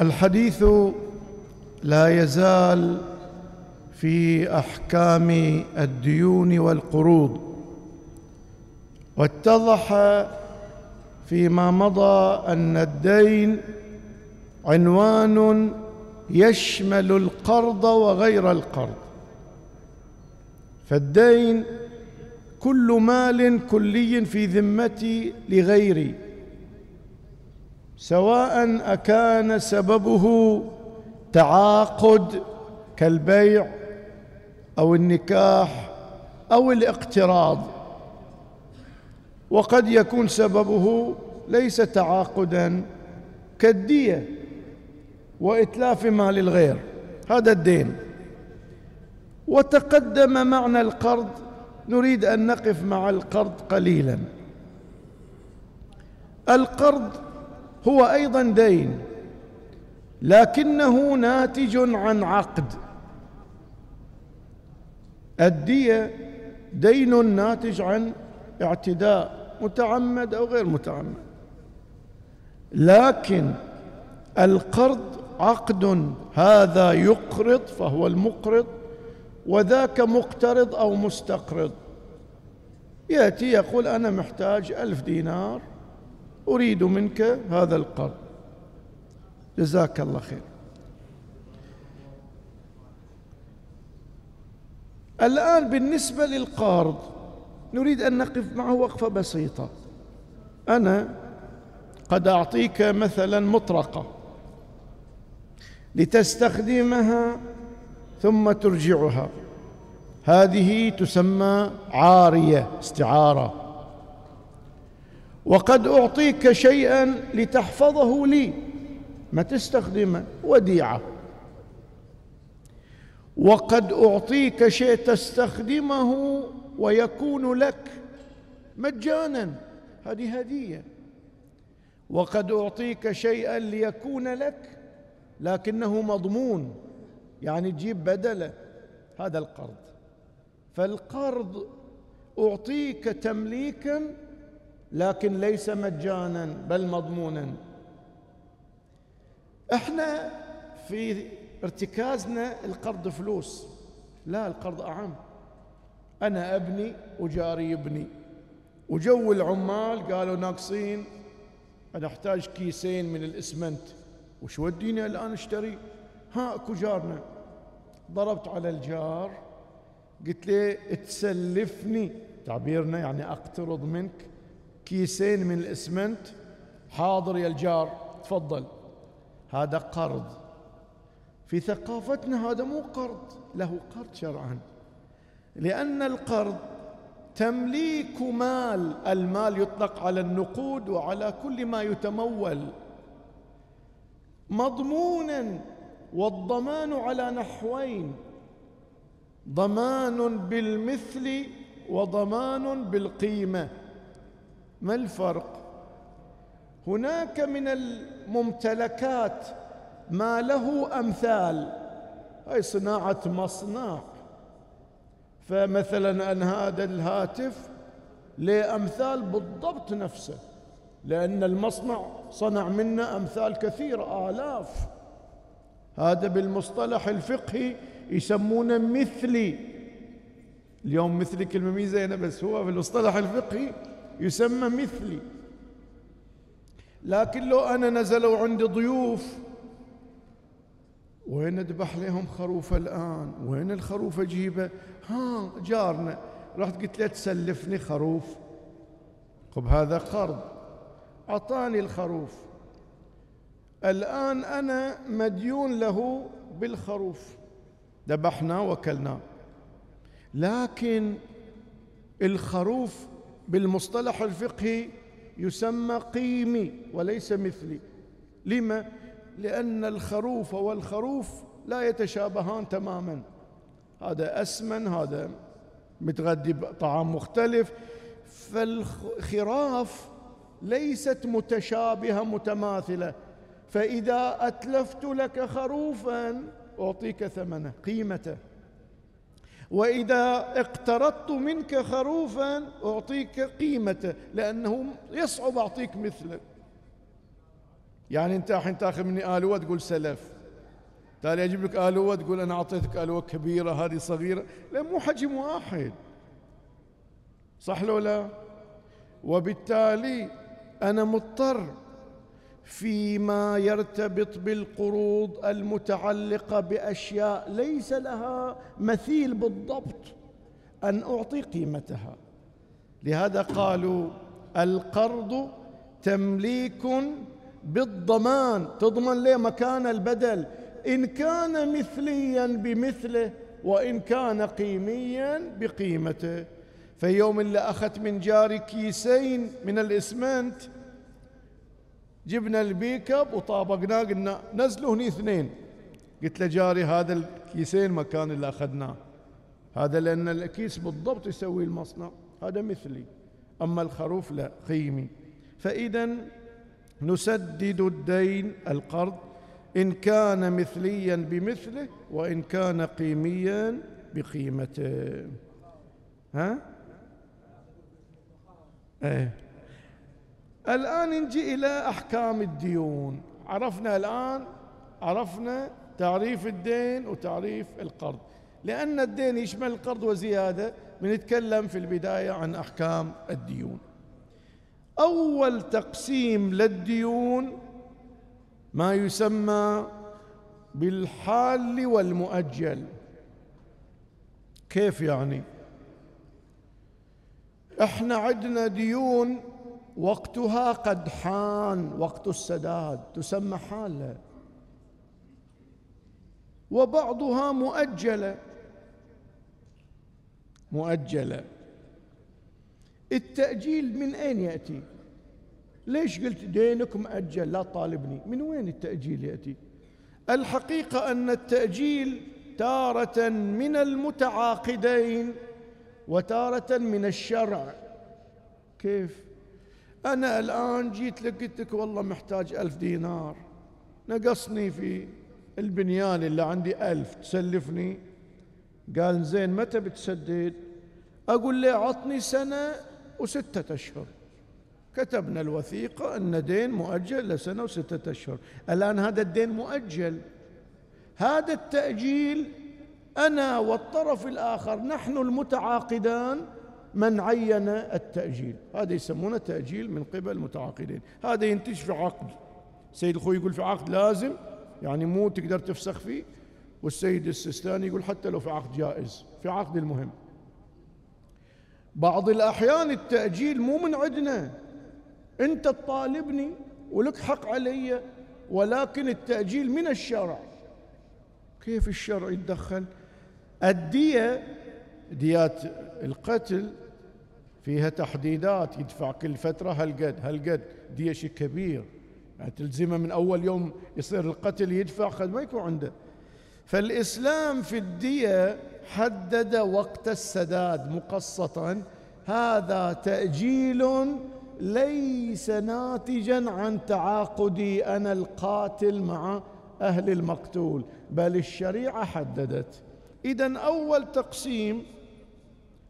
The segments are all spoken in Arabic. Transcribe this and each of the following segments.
الحديث لا يزال في أحكام الديون والقروض واتضح فيما مضى أن الدين عنوان يشمل القرض وغير القرض. فالدين كل مال كلي في ذمتي لغيري. سواء أكان سببه تعاقد كالبيع أو النكاح أو الاقتراض وقد يكون سببه ليس تعاقدا كالدية وإتلاف مال الغير هذا الدين. وتقدم معنى القرض نريد أن نقف مع القرض قليلا. القرض هو أيضا دين لكنه ناتج عن عقد. الدية دين ناتج عن اعتداء متعمد أو غير متعمد. لكن القرض عقد هذا يقرض فهو المقرض وذاك مقترض أو مستقرض. يأتي يقول أنا محتاج ألف دينار. أريد منك هذا القرض. جزاك الله خير. الآن بالنسبة للقارض نريد أن نقف معه وقفة بسيطة. أنا قد أعطيك مثلا مطرقة لتستخدمها ثم ترجعها. هذه تسمى عارية استعارة. وقد أعطيك شيئا لتحفظه لي. ما تستخدمه وديعة. وقد أعطيك شيء تستخدمه ويكون لك مجانا. هذه هدية. وقد أعطيك شيئا ليكون لك لكنه مضمون. يعني تجيب بدله هذا القرض. فالقرض أعطيك تمليكا لكن ليس مجانا بل مضمونا. إحنا في ارتكازنا القرض فلوس لا القرض اعم. أنا ابني وجاري يبني وجو العمال قالوا ناقصين أنا أحتاج كيسين من الاسمنت. وش وديني الآن أشتري؟ ها أكو جارنا. ضربت على الجار قلت له تسلفني تعبيرنا يعني أقترض منك. كيسين من الاسمنت حاضر يا الجار تفضل. هذا قرض. في ثقافتنا هذا مو قرض له قرض شرعا. لأن القرض تمليك مال المال يطلق على النقود وعلى كل ما يتمول. مضمونا والضمان على نحوين. ضمان بالمثل وضمان بالقيمة. ما الفرق؟ هناك من الممتلكات ما له أمثال. هاي صناعة مصنع. فمثلا أن هذا الهاتف له أمثال بالضبط نفسه لأن المصنع صنع منا أمثال كثيرة آلاف. هذا بالمصطلح الفقهي يسمونه مثلي. اليوم مثلي كلمة مي زينه بس هو في المصطلح الفقهي يسمى مثلي. لكن لو أنا نزلوا عندي ضيوف وين أذبح لهم خروف الآن؟ وين الخروف أجيبه؟ ها جارنا. رحت قلت له تسلفني خروف. طب هذا قرض. أعطاني الخروف. الآن أنا مديون له بالخروف. ذبحناه وكلناه لكن الخروف بالمصطلح الفقهي يسمى قيمي وليس مثلي. لما؟ لأن الخروف والخروف لا يتشابهان تماما. هذا أسمن هذا متغذي بطعام مختلف. فالخراف ليست متشابهة متماثلة. فإذا أتلفت لك خروفا أعطيك ثمنه قيمته. وإذا اقترضت منك خروفا أعطيك قيمته لأنه يصعب أعطيك مثله يعني أنت الحين تأخذ مني آلوة تقول سلف. تالي أجيب لك آلوة تقول أنا أعطيتك آلوة كبيرة هذه صغيرة. لا مو حجم واحد. صح لو لا؟ وبالتالي أنا مضطر فيما يرتبط بالقروض المتعلقة بأشياء ليس لها مثيل بالضبط أن أعطي قيمتها. لهذا قالوا القرض تمليك بالضمان. تضمن ليه مكان البدل؟ إن كان مثليا بمثله وإن كان قيميا بقيمته. في يوم اللي اخذت من جاري كيسين من الإسمنت جبنا البيك اب وطابقناه قلنا نزلوا هني اثنين. قلت له جاري هذا الكيسين مكان اللي أخذناه. هذا لأن الكيس بالضبط يسوي المصنع هذا مثلي. أما الخروف لا قيمي فاذا نسدد الدين القرض إن كان مثليا بمثله وإن كان قيميا بقيمته. ها؟ إيه. الآن نجي إلى أحكام الديون. عرفنا الآن عرفنا تعريف الدين وتعريف القرض. لأن الدين يشمل القرض وزيادة بنتكلم في البداية عن أحكام الديون. أول تقسيم للديون ما يسمى بالحال والمؤجل. كيف يعني؟ إحنا عندنا ديون وقتها قد حان وقت السداد تسمى حالة. وبعضها مؤجلة. مؤجلة. التأجيل من أين يأتي؟ ليش قلت دينك مؤجل؟ لا طالبني. من وين التأجيل يأتي؟ الحقيقة أن التأجيل تارة من المتعاقدين وتارة من الشرع. كيف؟ أنا الآن جيت لك قلت لك والله محتاج ألف دينار. نقصني في البنيان اللي عندي ألف. تسلفني؟ قال زين متى بتسدد؟ أقول له عطني سنة وستة أشهر. كتبنا الوثيقة أن دين مؤجل لسنة وستة أشهر. الآن هذا الدين مؤجل. هذا التأجيل أنا والطرف الآخر نحن المتعاقدان من عين التأجيل. هذا يسمونه تأجيل من قبل المتعاقدين. هذا ينتج في عقد. سيد الخوي يقول في عقد لازم يعني مو تقدر تفسخ فيه. والسيد السيستاني يقول حتى لو في عقد جائز في عقد المهم. بعض الأحيان التأجيل مو من عندنا. أنت تطالبني ولك حق علي ولكن التأجيل من الشرع. كيف الشرع يتدخل؟ الدية ديات القتل فيها تحديدات يدفع كل فترة هالقد هالقد دي شيء كبير. يعني تلزمه من أول يوم يصير القتل يدفع قد ما يكون عنده. فالإسلام في الدية حدد وقت السداد مقسطا. هذا تأجيل ليس ناتجا عن تعاقدي أنا القاتل مع أهل المقتول بل الشريعة حددت. إذا أول تقسيم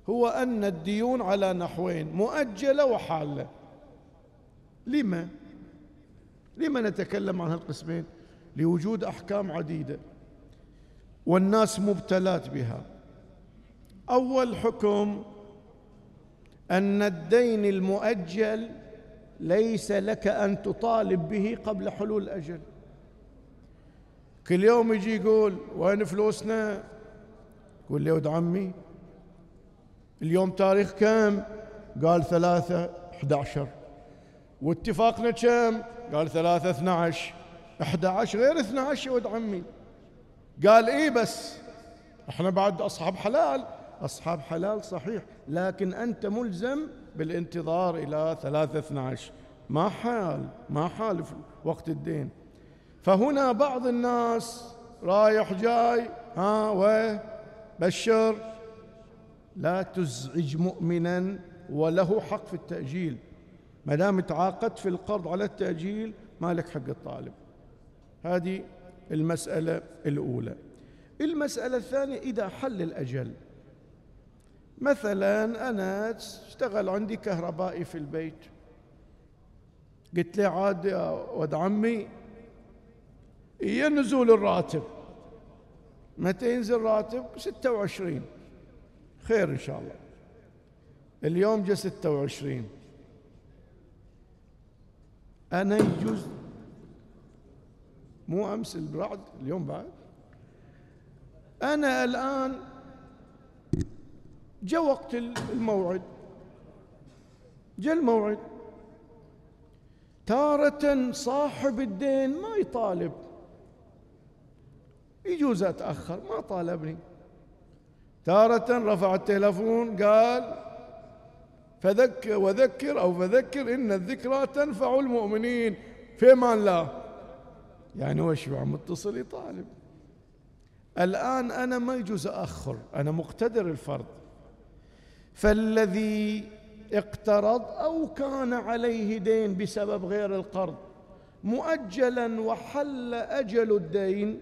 هو أن الديون على نحوين مؤجلة وحالة لما؟ لما نتكلم عن هالقسمين؟ لوجود أحكام عديدة والناس مبتلات بها أول حكم أن الدين المؤجل ليس لك أن تطالب به قبل حلول الأجل كل يوم يجي يقول وين فلوسنا يقول ولد عمي اليوم تاريخ كم؟ قال ثلاثة 11 واتفاقنا كم؟ قال ثلاثة 12 11 غير 12 يا ولد عمي. قال إيه بس. إحنا بعد أصحاب حلال. أصحاب حلال صحيح. لكن أنت ملزم بالانتظار إلى ثلاثة 12 ما حال ما حال في وقت الدين. فهنا بعض الناس رايح جاي ها و بشر. لا تزعج مؤمنا وله حق في التأجيل. ما دام تعاقدت في القرض على التأجيل ما لك حق الطالب. هذه المسألة الأولى. المسألة الثانية إذا حل الأجل. مثلا أنا اشتغل عندي كهربائي في البيت. قلت له عاد يا ولد عمي هي نزول الراتب. متى ينزل راتب ستة وعشرين. خير إن شاء الله. اليوم ستة وعشرين. أنا يجوز مو أمس بعد اليوم بعد. أنا الآن جاء وقت الموعد. جاء الموعد. تارة صاحب الدين ما يطالب. يجوز أتأخر ما طالبني. تارة رفع التلفون قال فذكر وذكر أو فذكر إن الذكرى تنفع المؤمنين. في أمان الله يعني وش متصل يطالب. الآن أنا ما يجوز أأخر أنا مقتدر الفرض. فالذي اقترض أو كان عليه دين بسبب غير القرض مؤجلا وحل أجل الدين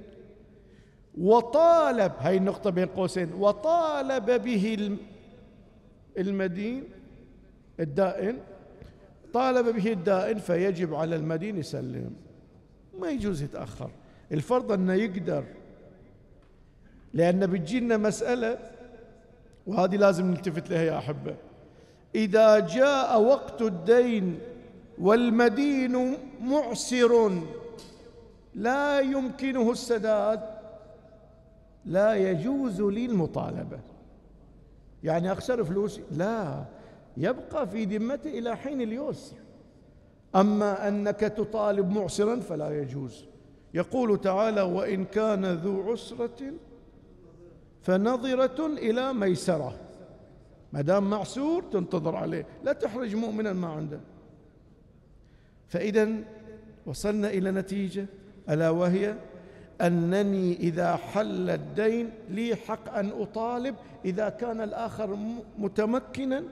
وطالب هاي النقطة بين قوسين وطالب به المدين الدائن طالب به الدائن فيجب على المدين يسلم. ما يجوز يتأخر. الفرض أنه يقدر. لأن بتجينا مسألة وهذه لازم نلتفت لها يا أحبة. إذا جاء وقت الدين والمدين معسر لا يمكنه السداد. لا يجوز لي المطالبة. يعني أخسر فلوسي؟ لا. يبقى في ذمته إلى حين اليسر. أما أنك تطالب معسرا فلا يجوز. يقول تعالى وإن كان ذو عسرة فنظرة إلى ميسرة. ما دام معسور تنتظر عليه. لا تحرج مؤمنا ما عنده. فإذا وصلنا إلى نتيجة. ألا وهي أنني إذا حل الدين لي حق أن أطالب إذا كان الآخر متمكنا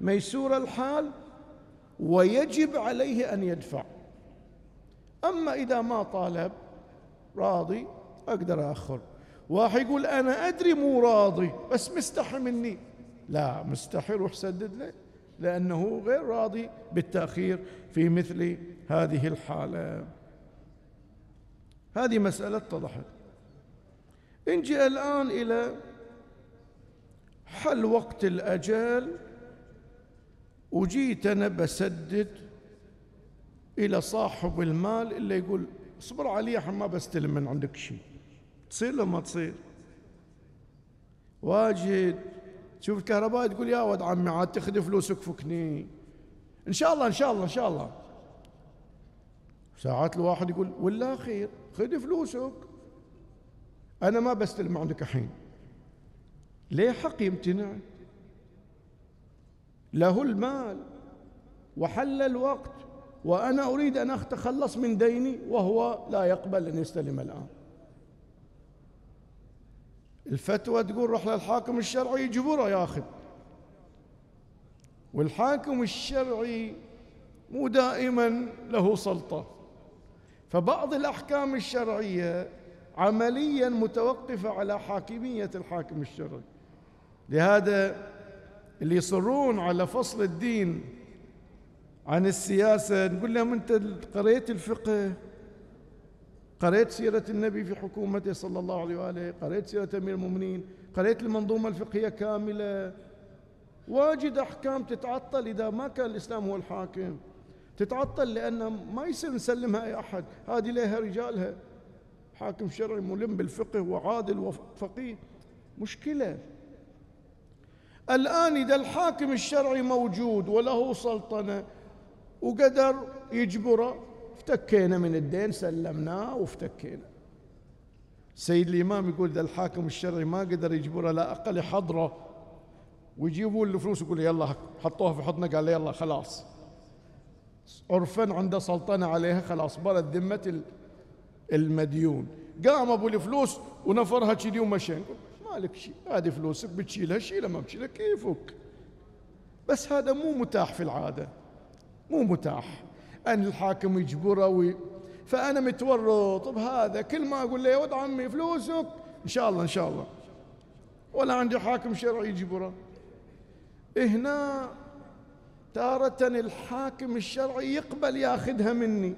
ميسور الحال ويجب عليه أن يدفع. أما إذا ما طالب راضي أقدر أخر. واحد يقول أنا أدري مو راضي بس مستحي مني. لا مستحي روح سدد له لأنه غير راضي بالتأخير في مثل هذه الحالة. هذه مسألة اتضحت. نجي الآن إلى حل وقت الأجل وجيت أنا بسدد إلى صاحب المال اللي يقول اصبر علي ما بستلم من عندك شيء. تصير لو ما تصير. واجد شوف الكهرباء تقول يا ولد عمي عاد تاخذ فلوسك فكني. إن شاء الله إن شاء الله إن شاء الله. ساعات الواحد يقول ولا خير خذ فلوسك. أنا ما بستلم عندك الحين. ليه حق يمتنع؟ له المال وحل الوقت وأنا أريد أن أتخلص من ديني وهو لا يقبل أن يستلم الآن. الفتوى تقول روح للحاكم الشرعي يجبره ياخذ والحاكم الشرعي مو دائما له سلطة. فبعض الأحكام الشرعية عمليا متوقفة على حاكمية الحاكم الشرعي. لهذا اللي يصرون على فصل الدين عن السياسة نقول لهم أنت قريت الفقه قريت سيرة النبي في حكومته صلى الله عليه وآله قريت سيرة أمير المؤمنين قريت المنظومة الفقهية كاملة. واجد أحكام تتعطل إذا ما كان الإسلام هو الحاكم. تتعطل لأن ما يصير نسلمها أي أحد. هذه لها رجالها. حاكم شرعي ملم بالفقه وعادل وفقيه. مشكلة. الآن إذا الحاكم الشرعي موجود وله سلطنة وقدر يجبره افتكينا من الدين سلمناه وافتكينا. سيد الإمام يقول إذا الحاكم الشرعي ما قدر يجبره لا أقل يحضره ويجيبوا له فلوس يقول يلا حطوها في حضنه قال يلا خلاص. عرفا عنده سلطنة عليها خلاص برد ذمة المديون. قام أبو الفلوس ونفرها كذي ومشى مالك شيء هذه فلوسك بتشيلها؟ شيلها ما بتشيلها كيفك؟ بس هذا مو متاح في العادة. مو متاح. أن الحاكم يجبره وي... فأنا متورط بهذا. كل ما أقول له يا ولد عمي فلوسك؟ إن شاء الله إن شاء الله. ولا عندي حاكم شرعي يجبره. هنا تارة الحاكم الشرعي يقبل ياخذها مني.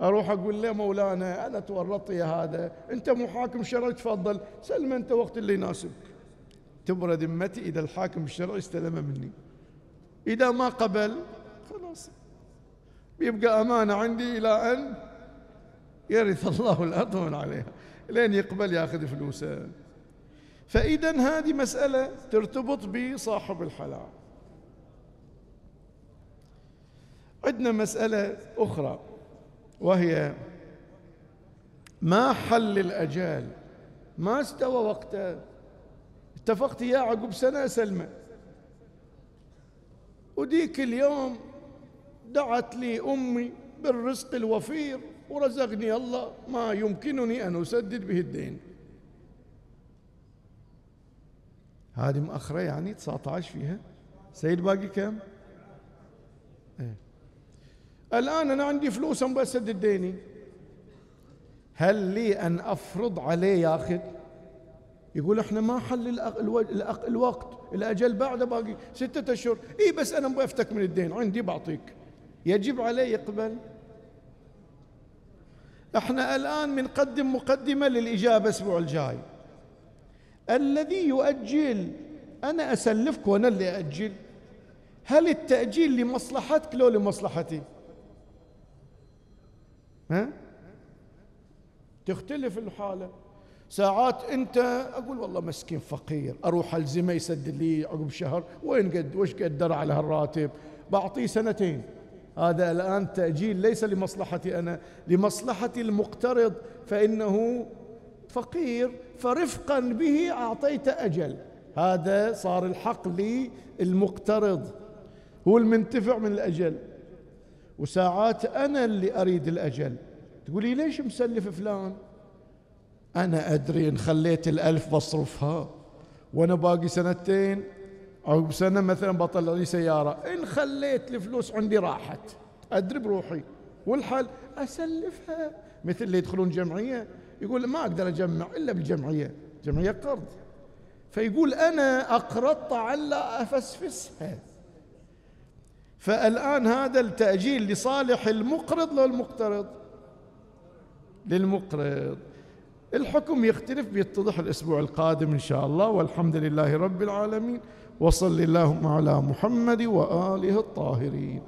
أروح أقول له مولانا أنا تورطت يا هذا. أنت مو حاكم شرعي تفضل. سلم أنت وقت اللي يناسبك. تبرد ذمتي إذا الحاكم الشرعي استلم مني. إذا ما قبل خلاص. بيبقى أمانة عندي إلى أن يرث الله الأرض ومن عليها. لين يقبل ياخذ فلوسه. فإذا هذه مسألة ترتبط بصاحب الحلال. عندنا مسألة أخرى وهي ما حل الأجال؟ ما استوى وقته اتفقت يا عقب سنة أسلمه وديك اليوم دعت لي أمي بالرزق الوفير ورزقني الله ما يمكنني أن أسدد به الدين. هذه مأخرة يعني 19 فيها؟ سيد باقي كم؟ إيه. الآن أنا عندي فلوس أبغى أسدد ديني هل لي أن أفرض عليه ياخذ يقول إحنا ما حل الوقت. الأجل بعده باقي ستة أشهر. إي بس أنا أبغى أفتك من الدين. عندي بعطيك. يجب عليه يقبل إحنا الآن بنقدم مقدمة للإجابة الأسبوع الجاي. الذي يؤجل أنا أسلفك وأنا اللي أجل هل التأجيل لمصلحتك؟ لو لمصلحتي؟ ها؟ تختلف الحالة. ساعات انت أقول والله مسكين فقير أروح الزمه يسدد لي عقب شهر وين قد وش قدر على هالراتب؟ بعطيه سنتين. هذا الآن تأجيل ليس لمصلحتي أنا لمصلحه المقترض فإنه فقير فرفقا به أعطيت أجل. هذا صار الحق للمقترض. هو المنتفع من الأجل. وساعات أنا اللي أريد الأجل. تقولي ليش مسلف فلان؟ أنا أدري إن خليت الألف بصرفها. وأنا باقي سنتين أو سنة مثلا بطلع لي سيارة. إن خليت الفلوس عندي راحت. أدري بروحي. والحل أسلفها. مثل اللي يدخلون جمعية يقول ما أقدر أجمع إلا بالجمعية جمعية قرض. فيقول أنا أقرضت على أفسفسها. فالآن هذا التأجيل لصالح المقرض لو المقترض للمقرض. الحكم يختلف بيتضح الأسبوع القادم إن شاء الله. والحمد لله رب العالمين. وصل اللهم على محمد وآله الطاهرين.